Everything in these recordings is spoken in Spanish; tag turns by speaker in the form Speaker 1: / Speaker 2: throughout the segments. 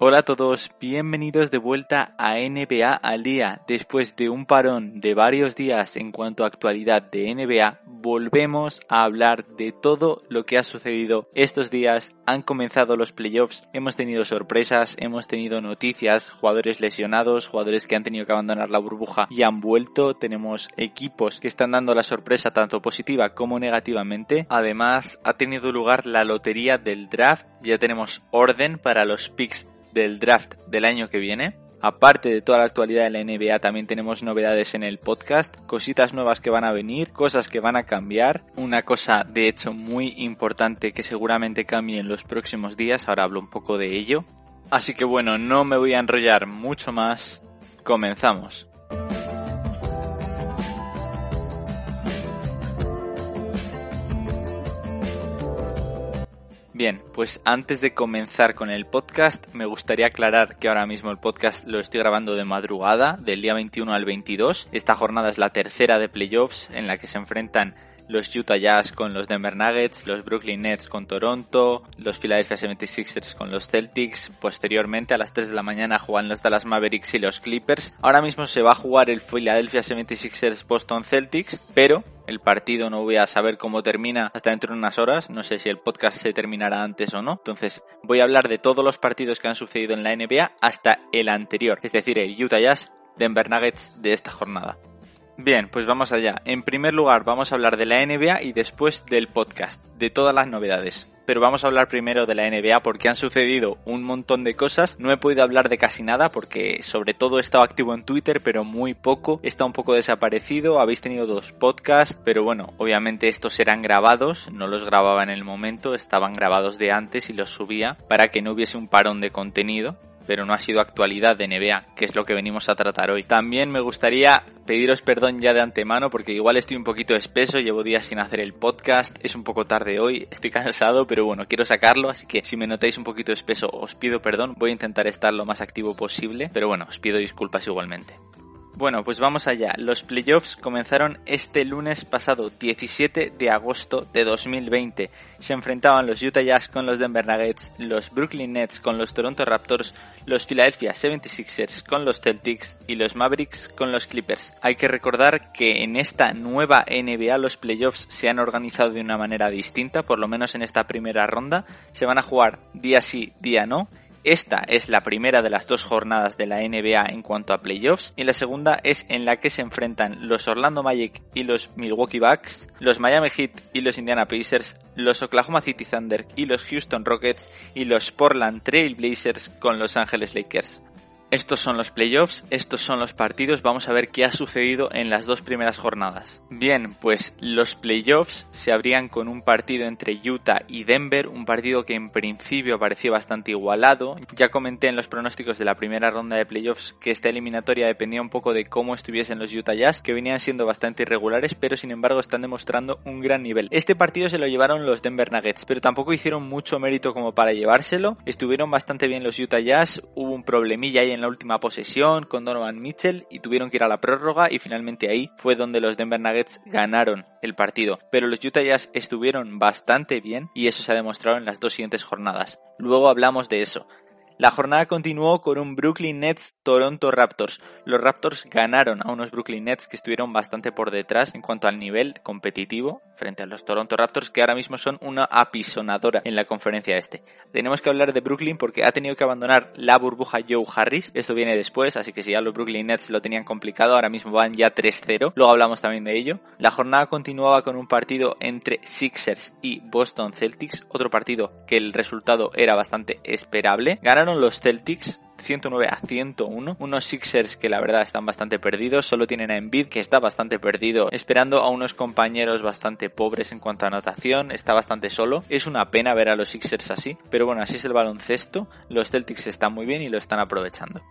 Speaker 1: Hola a todos, bienvenidos de vuelta a NBA al día. Después de un parón de varios días en cuanto a actualidad de NBA, volvemos a hablar de todo lo que ha sucedido estos días. Han comenzado los playoffs, hemos tenido sorpresas, hemos tenido noticias, jugadores lesionados, jugadores que han tenido que abandonar la burbuja y han vuelto. Tenemos equipos que están dando la sorpresa tanto positiva como negativamente. Además, ha tenido lugar la lotería del draft. Ya tenemos orden para los picks del draft del año que viene. Aparte de toda la actualidad de la NBA, también tenemos novedades en el podcast, cositas nuevas que van a venir, cosas que van a cambiar. Una cosa, de hecho, muy importante que seguramente cambie en los próximos días, ahora hablo un poco de ello. Así que bueno, no me voy a enrollar mucho más. Comenzamos. Bien, pues antes de comenzar con el podcast, me gustaría aclarar que ahora mismo el podcast lo estoy grabando de madrugada, del día 21 al 22. Esta jornada es la tercera de playoffs en la que se enfrentan los Utah Jazz con los Denver Nuggets, los Brooklyn Nets con Toronto, los Philadelphia 76ers con los Celtics, posteriormente a las 3 de la mañana juegan los Dallas Mavericks y los Clippers. Ahora mismo se va a jugar el Philadelphia 76ers Boston Celtics, pero el partido no voy a saber cómo termina hasta dentro de unas horas, no sé si el podcast se terminará antes o no, entonces voy a hablar de todos los partidos que han sucedido en la NBA hasta el anterior, es decir, el Utah Jazz Denver Nuggets de esta jornada. Bien, pues vamos allá. En primer lugar, vamos a hablar de la NBA y después del podcast, de todas las novedades. Pero vamos a hablar primero de la NBA porque han sucedido un montón de cosas. No he podido hablar de casi nada porque sobre todo he estado activo en Twitter, pero muy poco. Está un poco desaparecido. Habéis tenido dos podcasts, pero bueno, obviamente estos eran grabados. No los grababa en el momento, estaban grabados de antes y los subía para que no hubiese un parón de contenido pero no ha sido actualidad de NBA, que es lo que venimos a tratar hoy. También me gustaría pediros perdón ya de antemano porque igual estoy un poquito espeso, llevo días sin hacer el podcast, es un poco tarde hoy, estoy cansado, pero bueno, quiero sacarlo, así que si me notáis un poquito espeso os pido perdón, voy a intentar estar lo más activo posible, pero bueno, os pido disculpas igualmente. Bueno, pues vamos allá. Los playoffs comenzaron este lunes pasado, 17 de agosto de 2020. Se enfrentaban los Utah Jazz con los Denver Nuggets, los Brooklyn Nets con los Toronto Raptors, los Philadelphia 76ers con los Celtics y los Mavericks con los Clippers. Hay que recordar que en esta nueva NBA los playoffs se han organizado de una manera distinta, por lo menos en esta primera ronda. Se van a jugar día sí, día no esta es la primera de las dos jornadas de la NBA en cuanto a playoffs y la segunda es en la que se enfrentan los Orlando Magic y los Milwaukee Bucks, los Miami Heat y los Indiana Pacers, los Oklahoma City Thunder y los Houston Rockets y los Portland Trail Blazers con Los Angeles Lakers. Estos son los playoffs, estos son los partidos, vamos a ver qué ha sucedido en las dos primeras jornadas. Bien, pues los playoffs se abrían con un partido entre Utah y Denver, un partido que en principio parecía bastante igualado. Ya comenté en los pronósticos de la primera ronda de playoffs que esta eliminatoria dependía un poco de cómo estuviesen los Utah Jazz, que venían siendo bastante irregulares, pero sin embargo están demostrando un gran nivel. Este partido se lo llevaron los Denver Nuggets, pero tampoco hicieron mucho mérito como para llevárselo. Estuvieron bastante bien los Utah Jazz, hubo un problemilla ahí en la última posesión con Donovan Mitchell y tuvieron que ir a la prórroga y finalmente ahí fue donde los Denver Nuggets ganaron el partido. Pero los Utah Jazz estuvieron bastante bien y eso se ha demostrado en las dos siguientes jornadas. Luego hablamos de eso. La jornada continuó con un Brooklyn Nets Toronto Raptors. Los Raptors ganaron a unos Brooklyn Nets que estuvieron bastante por detrás en cuanto al nivel competitivo frente a los Toronto Raptors que ahora mismo son una apisonadora en la conferencia este. Tenemos que hablar de Brooklyn porque ha tenido que abandonar la burbuja Joe Harris. Esto viene después, así que si ya los Brooklyn Nets lo tenían complicado, ahora mismo van ya 3-0. Luego hablamos también de ello. La jornada continuaba con un partido entre Sixers y Boston Celtics, otro partido que el resultado era bastante esperable. Ganaron los Celtics 109 a 101. Unos Sixers que la verdad están bastante perdidos, solo tienen a Embiid que está bastante perdido, esperando a unos compañeros bastante pobres en cuanto a anotación, está bastante solo. Es una pena ver a los Sixers así, pero bueno, así es el baloncesto. Los Celtics están muy bien y lo están aprovechando.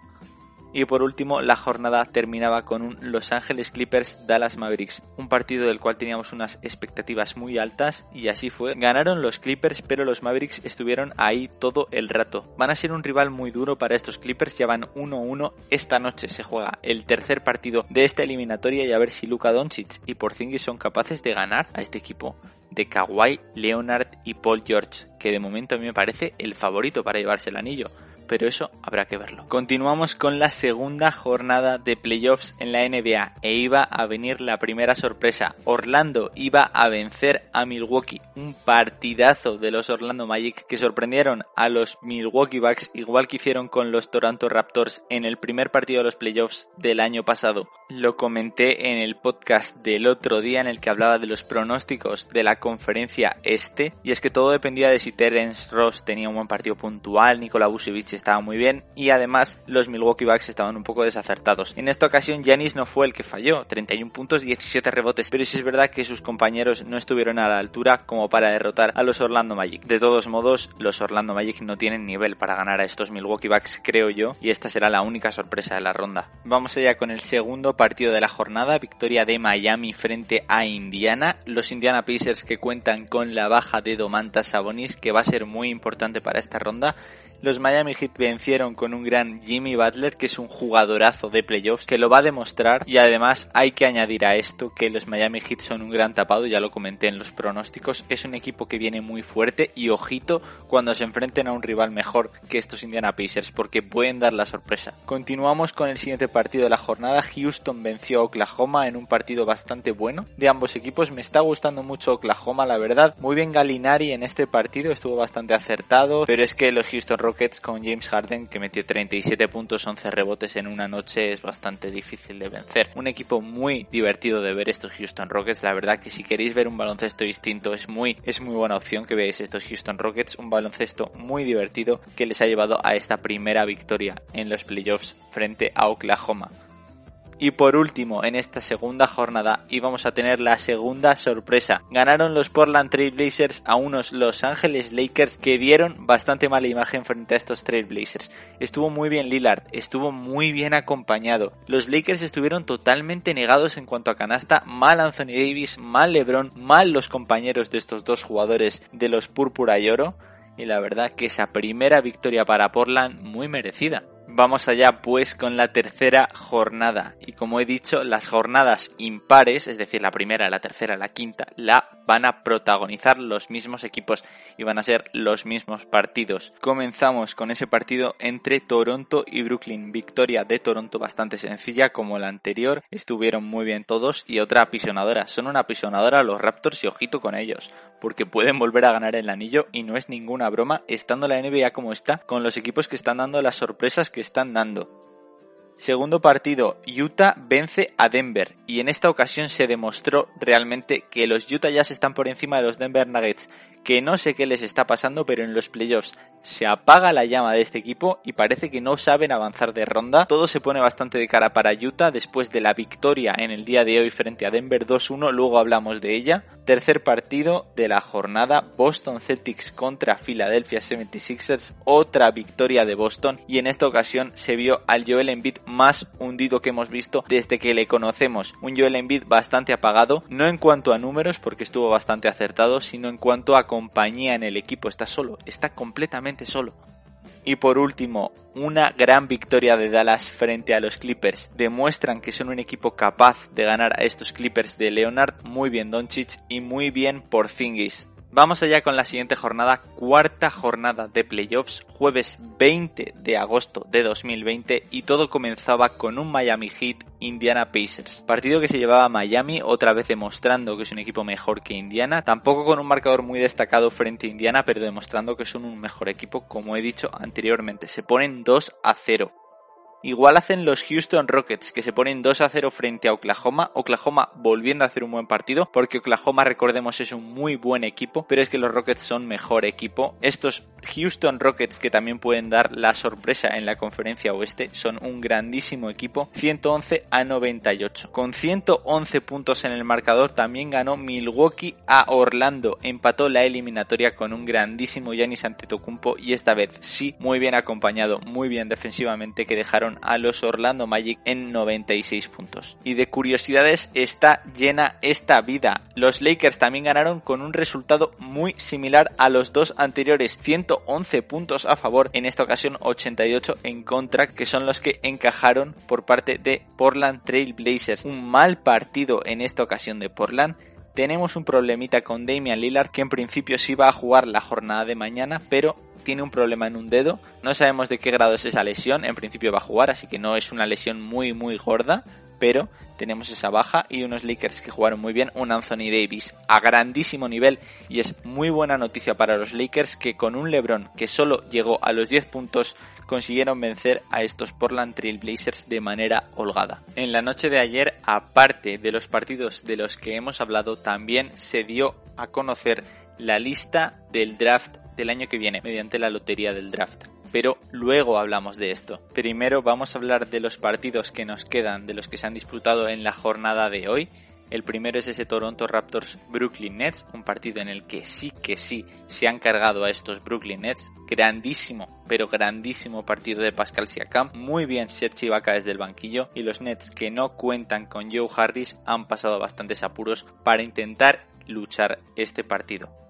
Speaker 1: Y por último, la jornada terminaba con un Los Angeles Clippers Dallas Mavericks, un partido del cual teníamos unas expectativas muy altas y así fue. Ganaron los Clippers, pero los Mavericks estuvieron ahí todo el rato. Van a ser un rival muy duro para estos Clippers, ya van 1-1. Esta noche se juega el tercer partido de esta eliminatoria y a ver si Luka Doncic y Porzingis son capaces de ganar a este equipo de Kawhi, Leonard y Paul George, que de momento a mí me parece el favorito para llevarse el anillo pero eso habrá que verlo. Continuamos con la segunda jornada de playoffs en la NBA e iba a venir la primera sorpresa. Orlando iba a vencer a Milwaukee. Un partidazo de los Orlando Magic que sorprendieron a los Milwaukee Bucks igual que hicieron con los Toronto Raptors en el primer partido de los playoffs del año pasado. Lo comenté en el podcast del otro día en el que hablaba de los pronósticos de la conferencia este y es que todo dependía de si Terence Ross tenía un buen partido puntual, Nikola Vucevic estaba muy bien y además los Milwaukee Bucks estaban un poco desacertados. En esta ocasión Giannis no fue el que falló, 31 puntos, 17 rebotes, pero sí es verdad que sus compañeros no estuvieron a la altura como para derrotar a los Orlando Magic. De todos modos, los Orlando Magic no tienen nivel para ganar a estos Milwaukee Bucks, creo yo, y esta será la única sorpresa de la ronda. Vamos allá con el segundo partido de la jornada, victoria de Miami frente a Indiana. Los Indiana Pacers que cuentan con la baja de Domantas Sabonis, que va a ser muy importante para esta ronda los Miami Heat vencieron con un gran Jimmy Butler, que es un jugadorazo de playoffs, que lo va a demostrar. Y además hay que añadir a esto que los Miami Heat son un gran tapado, ya lo comenté en los pronósticos. Es un equipo que viene muy fuerte y ojito cuando se enfrenten a un rival mejor que estos Indiana Pacers, porque pueden dar la sorpresa. Continuamos con el siguiente partido de la jornada. Houston venció a Oklahoma en un partido bastante bueno de ambos equipos. Me está gustando mucho Oklahoma, la verdad. Muy bien Galinari en este partido, estuvo bastante acertado, pero es que los Houston Rockets con James Harden, que metió 37 puntos, 11 rebotes en una noche, es bastante difícil de vencer. Un equipo muy divertido de ver estos Houston Rockets. La verdad que si queréis ver un baloncesto distinto, es muy, es muy buena opción que veáis estos Houston Rockets. Un baloncesto muy divertido que les ha llevado a esta primera victoria en los playoffs frente a Oklahoma. Y por último, en esta segunda jornada íbamos a tener la segunda sorpresa. Ganaron los Portland Trail Blazers a unos Los Angeles Lakers que dieron bastante mala imagen frente a estos Trail Blazers. Estuvo muy bien Lillard, estuvo muy bien acompañado. Los Lakers estuvieron totalmente negados en cuanto a canasta. Mal Anthony Davis, mal LeBron, mal los compañeros de estos dos jugadores de los Púrpura y Oro. Y la verdad que esa primera victoria para Portland muy merecida. Vamos allá pues con la tercera jornada. Y como he dicho, las jornadas impares, es decir, la primera, la tercera, la quinta, la van a protagonizar los mismos equipos y van a ser los mismos partidos. Comenzamos con ese partido entre Toronto y Brooklyn. Victoria de Toronto bastante sencilla como la anterior. Estuvieron muy bien todos y otra apisonadora. Son una apisonadora los Raptors y ojito con ellos, porque pueden volver a ganar el anillo y no es ninguna broma estando la NBA como está con los equipos que están dando las sorpresas que están dando. Segundo partido, Utah vence a Denver. Y en esta ocasión se demostró realmente que los Utah Jazz están por encima de los Denver Nuggets, que no sé qué les está pasando, pero en los playoffs se apaga la llama de este equipo y parece que no saben avanzar de ronda. Todo se pone bastante de cara para Utah después de la victoria en el día de hoy frente a Denver 2-1, luego hablamos de ella. Tercer partido de la jornada, Boston Celtics contra Philadelphia 76ers, otra victoria de Boston y en esta ocasión se vio al Joel Embiid más hundido que hemos visto desde que le conocemos. Un Joel Embiid bastante apagado, no en cuanto a números porque estuvo bastante acertado, sino en cuanto a compañía en el equipo. Está solo, está completamente solo. Y por último, una gran victoria de Dallas frente a los Clippers. Demuestran que son un equipo capaz de ganar a estos Clippers de Leonard, muy bien Doncic y muy bien Porzingis. Vamos allá con la siguiente jornada, cuarta jornada de playoffs, jueves 20 de agosto de 2020 y todo comenzaba con un Miami Heat Indiana Pacers. Partido que se llevaba Miami, otra vez demostrando que es un equipo mejor que Indiana, tampoco con un marcador muy destacado frente a Indiana, pero demostrando que son un mejor equipo, como he dicho anteriormente. Se ponen 2 a 0. Igual hacen los Houston Rockets, que se ponen 2 a 0 frente a Oklahoma. Oklahoma volviendo a hacer un buen partido, porque Oklahoma, recordemos, es un muy buen equipo, pero es que los Rockets son mejor equipo. Estos Houston Rockets, que también pueden dar la sorpresa en la conferencia oeste, son un grandísimo equipo, 111 a 98. Con 111 puntos en el marcador también ganó Milwaukee a Orlando, empató la eliminatoria con un grandísimo Giannis Antetokounmpo y esta vez sí, muy bien acompañado, muy bien defensivamente que dejaron a los Orlando Magic en 96 puntos. Y de curiosidades está llena esta vida. Los Lakers también ganaron con un resultado muy similar a los dos anteriores, 111 puntos a favor, en esta ocasión 88 en contra, que son los que encajaron por parte de Portland Trail Blazers. Un mal partido en esta ocasión de Portland tenemos un problemita con Damian Lillard que en principio sí va a jugar la jornada de mañana, pero tiene un problema en un dedo. No sabemos de qué grado es esa lesión. En principio va a jugar, así que no es una lesión muy muy gorda pero tenemos esa baja y unos Lakers que jugaron muy bien, un Anthony Davis a grandísimo nivel y es muy buena noticia para los Lakers que con un LeBron que solo llegó a los 10 puntos consiguieron vencer a estos Portland Trail Blazers de manera holgada. En la noche de ayer, aparte de los partidos de los que hemos hablado, también se dio a conocer la lista del draft del año que viene mediante la lotería del draft pero luego hablamos de esto. Primero vamos a hablar de los partidos que nos quedan, de los que se han disputado en la jornada de hoy. El primero es ese Toronto Raptors Brooklyn Nets, un partido en el que sí que sí se han cargado a estos Brooklyn Nets. Grandísimo, pero grandísimo partido de Pascal Siakam. Muy bien Serge Ibaka desde el banquillo y los Nets que no cuentan con Joe Harris han pasado bastantes apuros para intentar luchar este partido.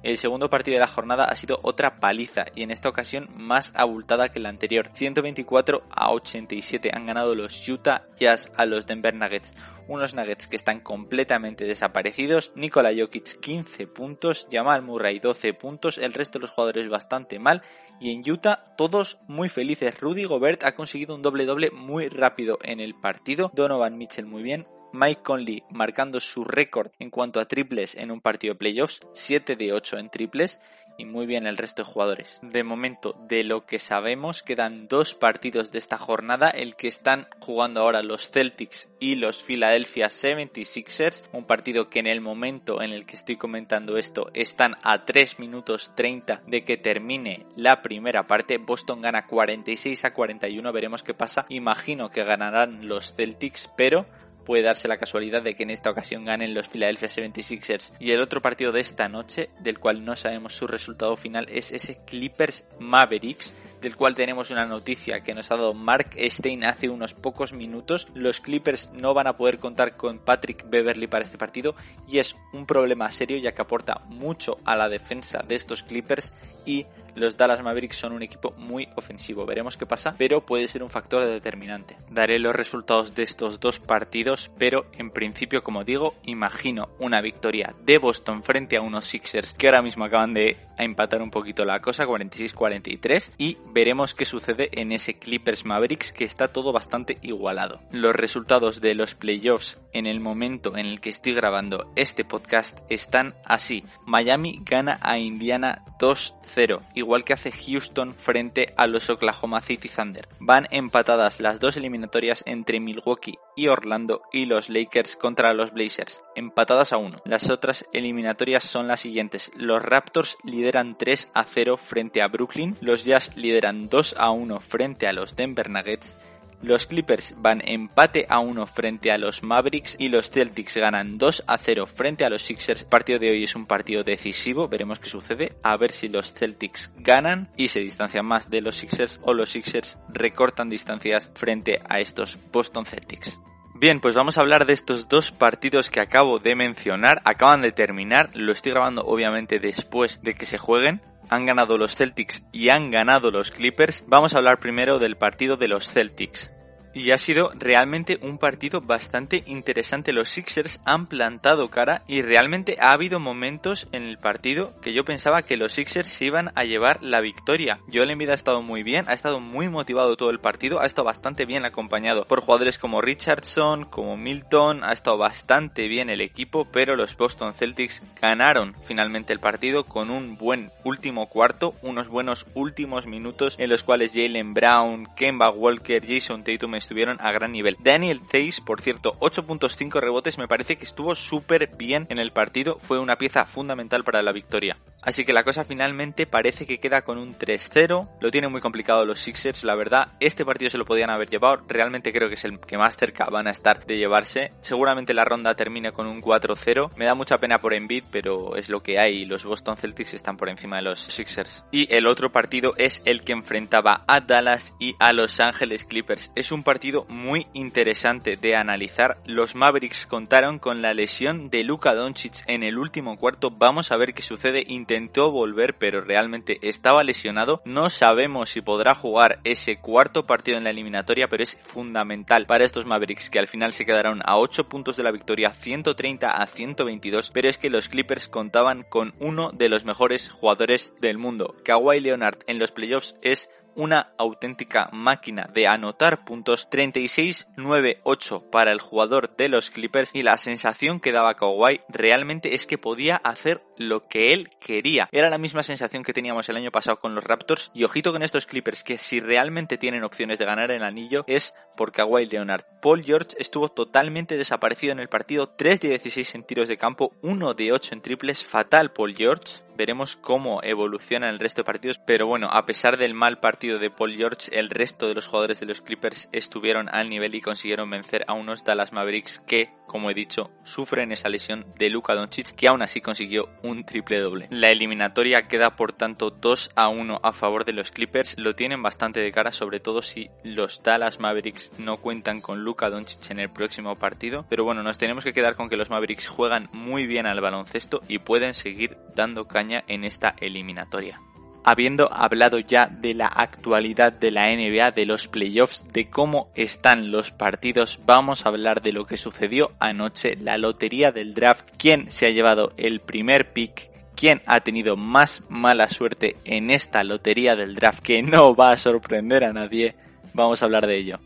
Speaker 1: El segundo partido de la jornada ha sido otra paliza y en esta ocasión más abultada que la anterior. 124 a 87 han ganado los Utah Jazz a los Denver Nuggets. Unos Nuggets que están completamente desaparecidos. Nikola Jokic 15 puntos, Jamal Murray 12 puntos, el resto de los jugadores bastante mal. Y en Utah todos muy felices. Rudy Gobert ha conseguido un doble doble muy rápido en el partido. Donovan Mitchell muy bien. Mike Conley marcando su récord en cuanto a triples en un partido de playoffs, 7 de 8 en triples y muy bien el resto de jugadores. De momento, de lo que sabemos, quedan dos partidos de esta jornada, el que están jugando ahora los Celtics y los Philadelphia 76ers, un partido que en el momento en el que estoy comentando esto están a 3 minutos 30 de que termine la primera parte, Boston gana 46 a 41, veremos qué pasa, imagino que ganarán los Celtics, pero puede darse la casualidad de que en esta ocasión ganen los Philadelphia 76ers. Y el otro partido de esta noche, del cual no sabemos su resultado final, es ese Clippers Mavericks del cual tenemos una noticia que nos ha dado Mark Stein hace unos pocos minutos. Los Clippers no van a poder contar con Patrick Beverly para este partido y es un problema serio ya que aporta mucho a la defensa de estos Clippers y los Dallas Mavericks son un equipo muy ofensivo. Veremos qué pasa, pero puede ser un factor determinante. Daré los resultados de estos dos partidos, pero en principio, como digo, imagino una victoria de Boston frente a unos Sixers que ahora mismo acaban de empatar un poquito la cosa, 46-43, y veremos qué sucede en ese Clippers Mavericks que está todo bastante igualado. Los resultados de los playoffs en el momento en el que estoy grabando este podcast están así. Miami gana a Indiana 2-0 igual que hace Houston frente a los Oklahoma City Thunder. Van empatadas las dos eliminatorias entre Milwaukee y Orlando y los Lakers contra los Blazers, empatadas a uno. Las otras eliminatorias son las siguientes. Los Raptors lideran 3 a 0 frente a Brooklyn, los Jazz lideran 2 a 1 frente a los Denver Nuggets los Clippers van empate a 1 frente a los Mavericks y los Celtics ganan 2 a 0 frente a los Sixers. El partido de hoy es un partido decisivo, veremos qué sucede, a ver si los Celtics ganan y se distancian más de los Sixers o los Sixers recortan distancias frente a estos Boston Celtics. Bien, pues vamos a hablar de estos dos partidos que acabo de mencionar. Acaban de terminar, lo estoy grabando obviamente después de que se jueguen han ganado los Celtics y han ganado los Clippers, vamos a hablar primero del partido de los Celtics y ha sido realmente un partido bastante interesante. Los Sixers han plantado cara y realmente ha habido momentos en el partido que yo pensaba que los Sixers se iban a llevar la victoria. Joel Embiid ha estado muy bien, ha estado muy motivado todo el partido, ha estado bastante bien acompañado por jugadores como Richardson, como Milton, ha estado bastante bien el equipo, pero los Boston Celtics ganaron finalmente el partido con un buen último cuarto, unos buenos últimos minutos en los cuales Jalen Brown, Kemba Walker, Jason Tatum estuvieron a gran nivel. Daniel Theis, por cierto, 8.5 rebotes, me parece que estuvo súper bien en el partido, fue una pieza fundamental para la victoria. Así que la cosa finalmente parece que queda con un 3-0. Lo tienen muy complicado los Sixers, la verdad. Este partido se lo podían haber llevado. Realmente creo que es el que más cerca van a estar de llevarse. Seguramente la ronda termine con un 4-0. Me da mucha pena por Embiid, pero es lo que hay. Los Boston Celtics están por encima de los Sixers. Y el otro partido es el que enfrentaba a Dallas y a Los Ángeles Clippers. Es un partido muy interesante de analizar. Los Mavericks contaron con la lesión de Luka Doncic en el último cuarto. Vamos a ver qué sucede intentó volver pero realmente estaba lesionado. No sabemos si podrá jugar ese cuarto partido en la eliminatoria, pero es fundamental para estos Mavericks que al final se quedaron a 8 puntos de la victoria, 130 a 122, pero es que los Clippers contaban con uno de los mejores jugadores del mundo. Kawhi Leonard en los playoffs es una auténtica máquina de anotar puntos 36-9-8 para el jugador de los Clippers y la sensación que daba Kawhi realmente es que podía hacer lo que él quería. Era la misma sensación que teníamos el año pasado con los Raptors y ojito con estos Clippers que si realmente tienen opciones de ganar el anillo es por Kawhi Leonard. Paul George estuvo totalmente desaparecido en el partido, 3 de 16 en tiros de campo, 1 de 8 en triples, fatal Paul George veremos cómo evoluciona el resto de partidos, pero bueno, a pesar del mal partido de Paul George, el resto de los jugadores de los Clippers estuvieron al nivel y consiguieron vencer a unos Dallas Mavericks que, como he dicho, sufren esa lesión de Luka Doncic, que aún así consiguió un triple doble. La eliminatoria queda por tanto 2 a 1 a favor de los Clippers, lo tienen bastante de cara, sobre todo si los Dallas Mavericks no cuentan con Luka Doncic en el próximo partido, pero bueno, nos tenemos que quedar con que los Mavericks juegan muy bien al baloncesto y pueden seguir dando caña en esta eliminatoria. Habiendo hablado ya de la actualidad de la NBA, de los playoffs, de cómo están los partidos, vamos a hablar de lo que sucedió anoche, la lotería del draft, quién se ha llevado el primer pick, quién ha tenido más mala suerte en esta lotería del draft que no va a sorprender a nadie. Vamos a hablar de ello.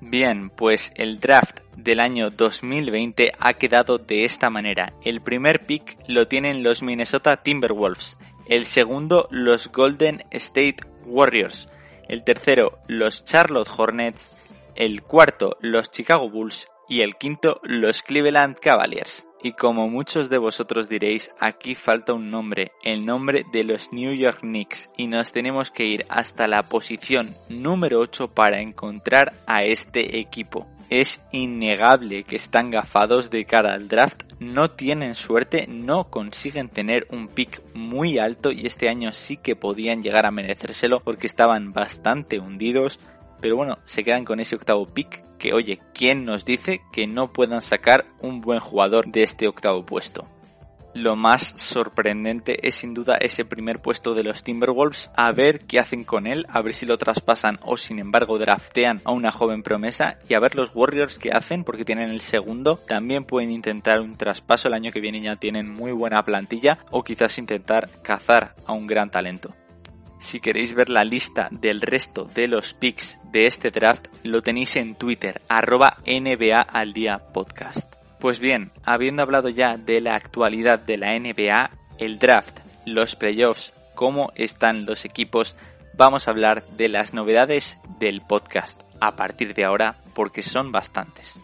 Speaker 1: Bien, pues el draft del año 2020 ha quedado de esta manera. El primer pick lo tienen los Minnesota Timberwolves, el segundo los Golden State Warriors, el tercero los Charlotte Hornets, el cuarto los Chicago Bulls y el quinto los Cleveland Cavaliers. Y como muchos de vosotros diréis, aquí falta un nombre, el nombre de los New York Knicks, y nos tenemos que ir hasta la posición número 8 para encontrar a este equipo es innegable que están gafados de cara al draft, no tienen suerte, no consiguen tener un pick muy alto y este año sí que podían llegar a merecérselo porque estaban bastante hundidos, pero bueno, se quedan con ese octavo pick que oye, ¿quién nos dice que no puedan sacar un buen jugador de este octavo puesto? Lo más sorprendente es sin duda ese primer puesto de los Timberwolves, a ver qué hacen con él, a ver si lo traspasan o sin embargo draftean a una joven promesa y a ver los Warriors qué hacen porque tienen el segundo, también pueden intentar un traspaso el año que viene ya tienen muy buena plantilla o quizás intentar cazar a un gran talento. Si queréis ver la lista del resto de los picks de este draft, lo tenéis en Twitter, arroba NBA al día podcast. Pues bien, habiendo hablado ya de la actualidad de la NBA, el draft, los playoffs, cómo están los equipos, vamos a hablar de las novedades del podcast a partir de ahora porque son bastantes.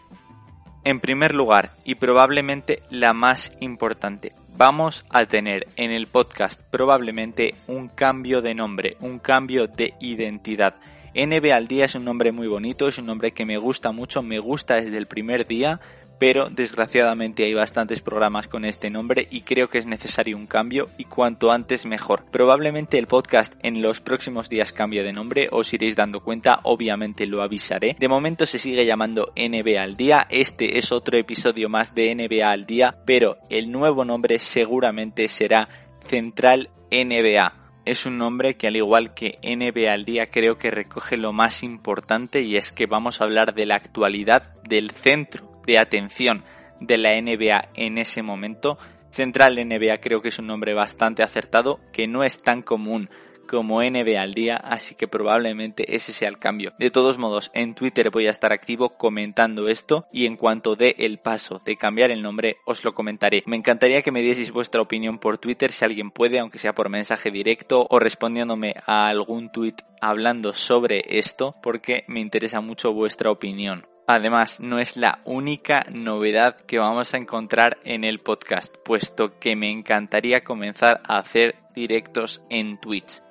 Speaker 1: En primer lugar, y probablemente la más importante, vamos a tener en el podcast probablemente un cambio de nombre, un cambio de identidad. NBA al día es un nombre muy bonito, es un nombre que me gusta mucho, me gusta desde el primer día, pero desgraciadamente hay bastantes programas con este nombre y creo que es necesario un cambio y cuanto antes mejor. Probablemente el podcast en los próximos días cambie de nombre, os iréis dando cuenta, obviamente lo avisaré. De momento se sigue llamando NBA al día, este es otro episodio más de NBA al día, pero el nuevo nombre seguramente será Central NBA es un nombre que al igual que NBA al día creo que recoge lo más importante y es que vamos a hablar de la actualidad del centro de atención de la NBA en ese momento. Central NBA creo que es un nombre bastante acertado, que no es tan común como NBA al día, así que probablemente ese sea el cambio. De todos modos, en Twitter voy a estar activo comentando esto y en cuanto dé el paso de cambiar el nombre os lo comentaré. Me encantaría que me dieseis vuestra opinión por Twitter si alguien puede, aunque sea por mensaje directo o respondiéndome a algún tweet hablando sobre esto porque me interesa mucho vuestra opinión. Además, no es la única novedad que vamos a encontrar en el podcast, puesto que me encantaría comenzar a hacer directos en Twitch.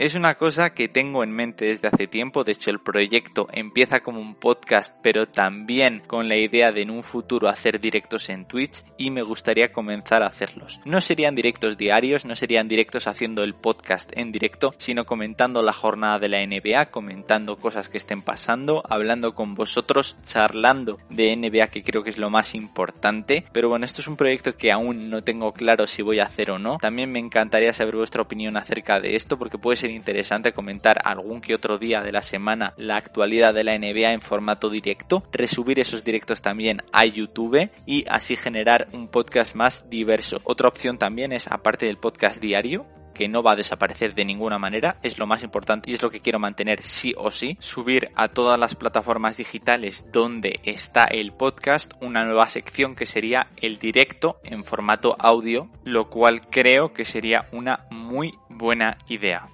Speaker 1: Es una cosa que tengo en mente desde hace tiempo, de hecho el proyecto empieza como un podcast, pero también con la idea de en un futuro hacer directos en Twitch y me gustaría comenzar a hacerlos. No serían directos diarios, no serían directos haciendo el podcast en directo, sino comentando la jornada de la NBA, comentando cosas que estén pasando, hablando con vosotros, charlando de NBA que creo que es lo más importante, pero bueno, esto es un proyecto que aún no tengo claro si voy a hacer o no. También me encantaría saber vuestra opinión acerca de esto porque puede ser interesante comentar algún que otro día de la semana la actualidad de la NBA en formato directo, resubir esos directos también a YouTube y así generar un podcast más diverso. Otra opción también es, aparte del podcast diario, que no va a desaparecer de ninguna manera, es lo más importante y es lo que quiero mantener sí o sí, subir a todas las plataformas digitales donde está el podcast una nueva sección que sería el directo en formato audio, lo cual creo que sería una muy buena idea.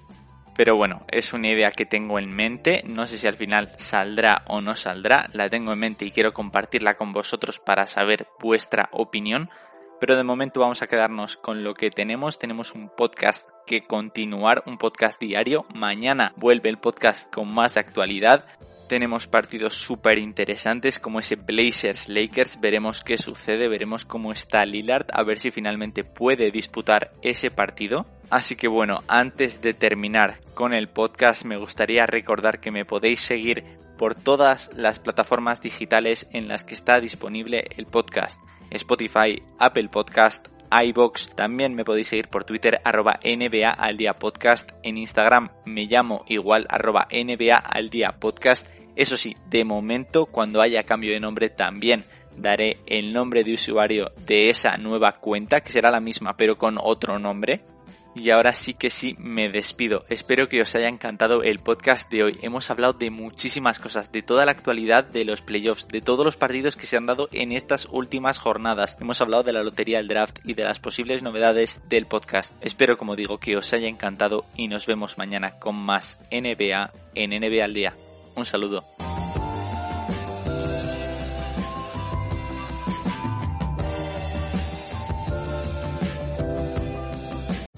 Speaker 1: Pero bueno, es una idea que tengo en mente. No sé si al final saldrá o no saldrá. La tengo en mente y quiero compartirla con vosotros para saber vuestra opinión. Pero de momento vamos a quedarnos con lo que tenemos. Tenemos un podcast que continuar, un podcast diario. Mañana vuelve el podcast con más actualidad. Tenemos partidos súper interesantes como ese Blazers Lakers. Veremos qué sucede, veremos cómo está Lillard, a ver si finalmente puede disputar ese partido. Así que bueno, antes de terminar con el podcast me gustaría recordar que me podéis seguir por todas las plataformas digitales en las que está disponible el podcast. Spotify, Apple Podcast, iBox, también me podéis seguir por Twitter arroba NBA al día podcast, en Instagram me llamo igual arroba NBA al día podcast. Eso sí, de momento cuando haya cambio de nombre también daré el nombre de usuario de esa nueva cuenta, que será la misma pero con otro nombre, y ahora sí que sí me despido. Espero que os haya encantado el podcast de hoy. Hemos hablado de muchísimas cosas, de toda la actualidad de los playoffs, de todos los partidos que se han dado en estas últimas jornadas. Hemos hablado de la lotería del draft y de las posibles novedades del podcast. Espero, como digo, que os haya encantado y nos vemos mañana con más NBA en NBA al día. Un saludo.